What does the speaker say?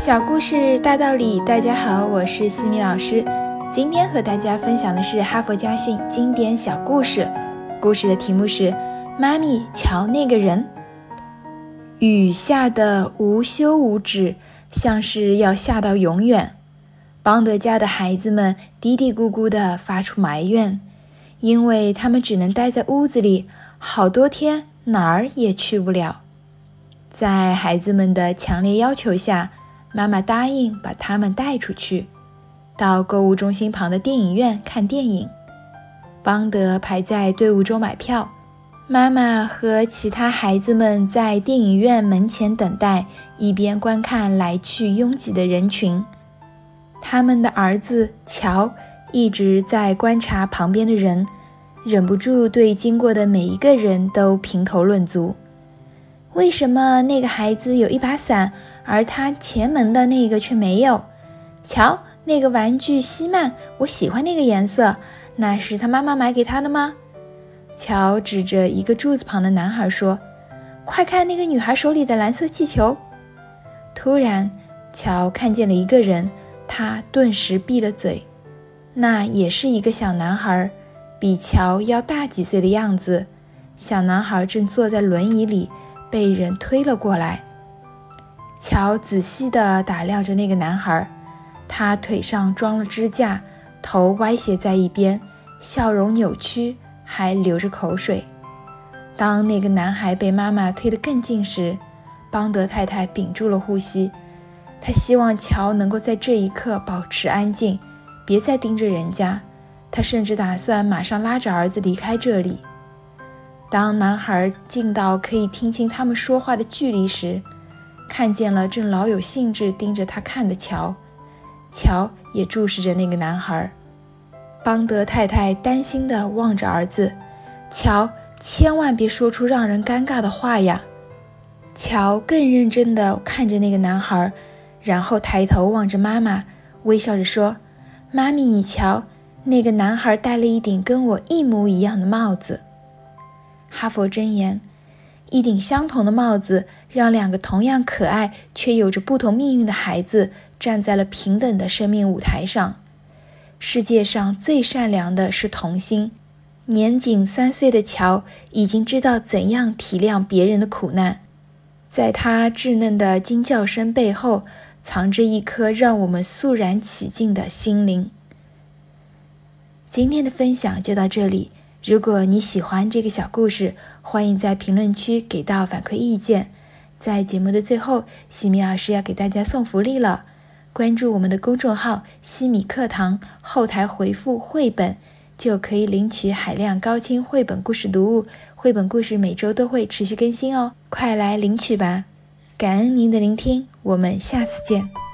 小故事大道理，大家好，我是西米老师。今天和大家分享的是哈佛家训经典小故事，故事的题目是《妈咪瞧那个人》。雨下的无休无止，像是要下到永远。邦德家的孩子们嘀嘀咕咕地发出埋怨，因为他们只能待在屋子里好多天，哪儿也去不了。在孩子们的强烈要求下，妈妈答应把他们带出去，到购物中心旁的电影院看电影。邦德排在队伍中买票。妈妈和其他孩子们在电影院门前等待，一边观看来去拥挤的人群。他们的儿子乔一直在观察旁边的人，忍不住对经过的每一个人都评头论足：为什么那个孩子有一把伞，而他前门的那个却没有？瞧，那个玩具希曼，我喜欢那个颜色，那是他妈妈买给他的吗？乔指着一个柱子旁的男孩说：“快看那个女孩手里的蓝色气球！”突然，乔看见了一个人，他顿时闭了嘴。那也是一个小男孩，比乔要大几岁的样子。小男孩正坐在轮椅里，被人推了过来。乔仔细地打量着那个男孩，他腿上装了支架，头歪斜在一边，笑容扭曲。还流着口水。当那个男孩被妈妈推得更近时，邦德太太屏住了呼吸。她希望乔能够在这一刻保持安静，别再盯着人家。她甚至打算马上拉着儿子离开这里。当男孩近到可以听清他们说话的距离时，看见了正老有兴致盯着他看的乔。乔也注视着那个男孩。邦德太太担心地望着儿子，乔，千万别说出让人尴尬的话呀！乔更认真地看着那个男孩，然后抬头望着妈妈，微笑着说：“妈咪，你瞧，那个男孩戴了一顶跟我一模一样的帽子。”哈佛箴言：一顶相同的帽子，让两个同样可爱却有着不同命运的孩子站在了平等的生命舞台上。世界上最善良的是童心。年仅三岁的乔已经知道怎样体谅别人的苦难，在他稚嫩的惊叫声背后，藏着一颗让我们肃然起敬的心灵。今天的分享就到这里。如果你喜欢这个小故事，欢迎在评论区给到反馈意见。在节目的最后，西米老师要给大家送福利了。关注我们的公众号“西米课堂”，后台回复“绘本”，就可以领取海量高清绘本故事读物。绘本故事每周都会持续更新哦，快来领取吧！感恩您的聆听，我们下次见。